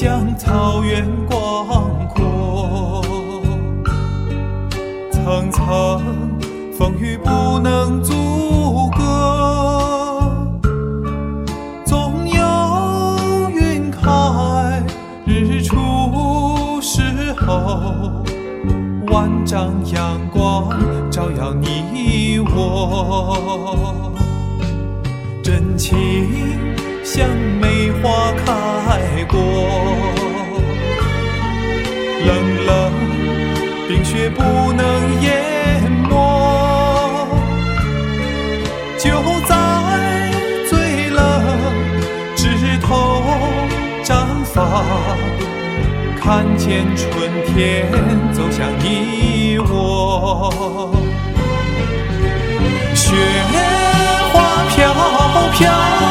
向草原广阔，层层风雨不能阻隔，总有云开日出时候，万丈阳光照耀你我，真情像梅花开过，冷冷冰雪不能淹没，就在最冷枝头绽放，看见春天走向你我。雪 your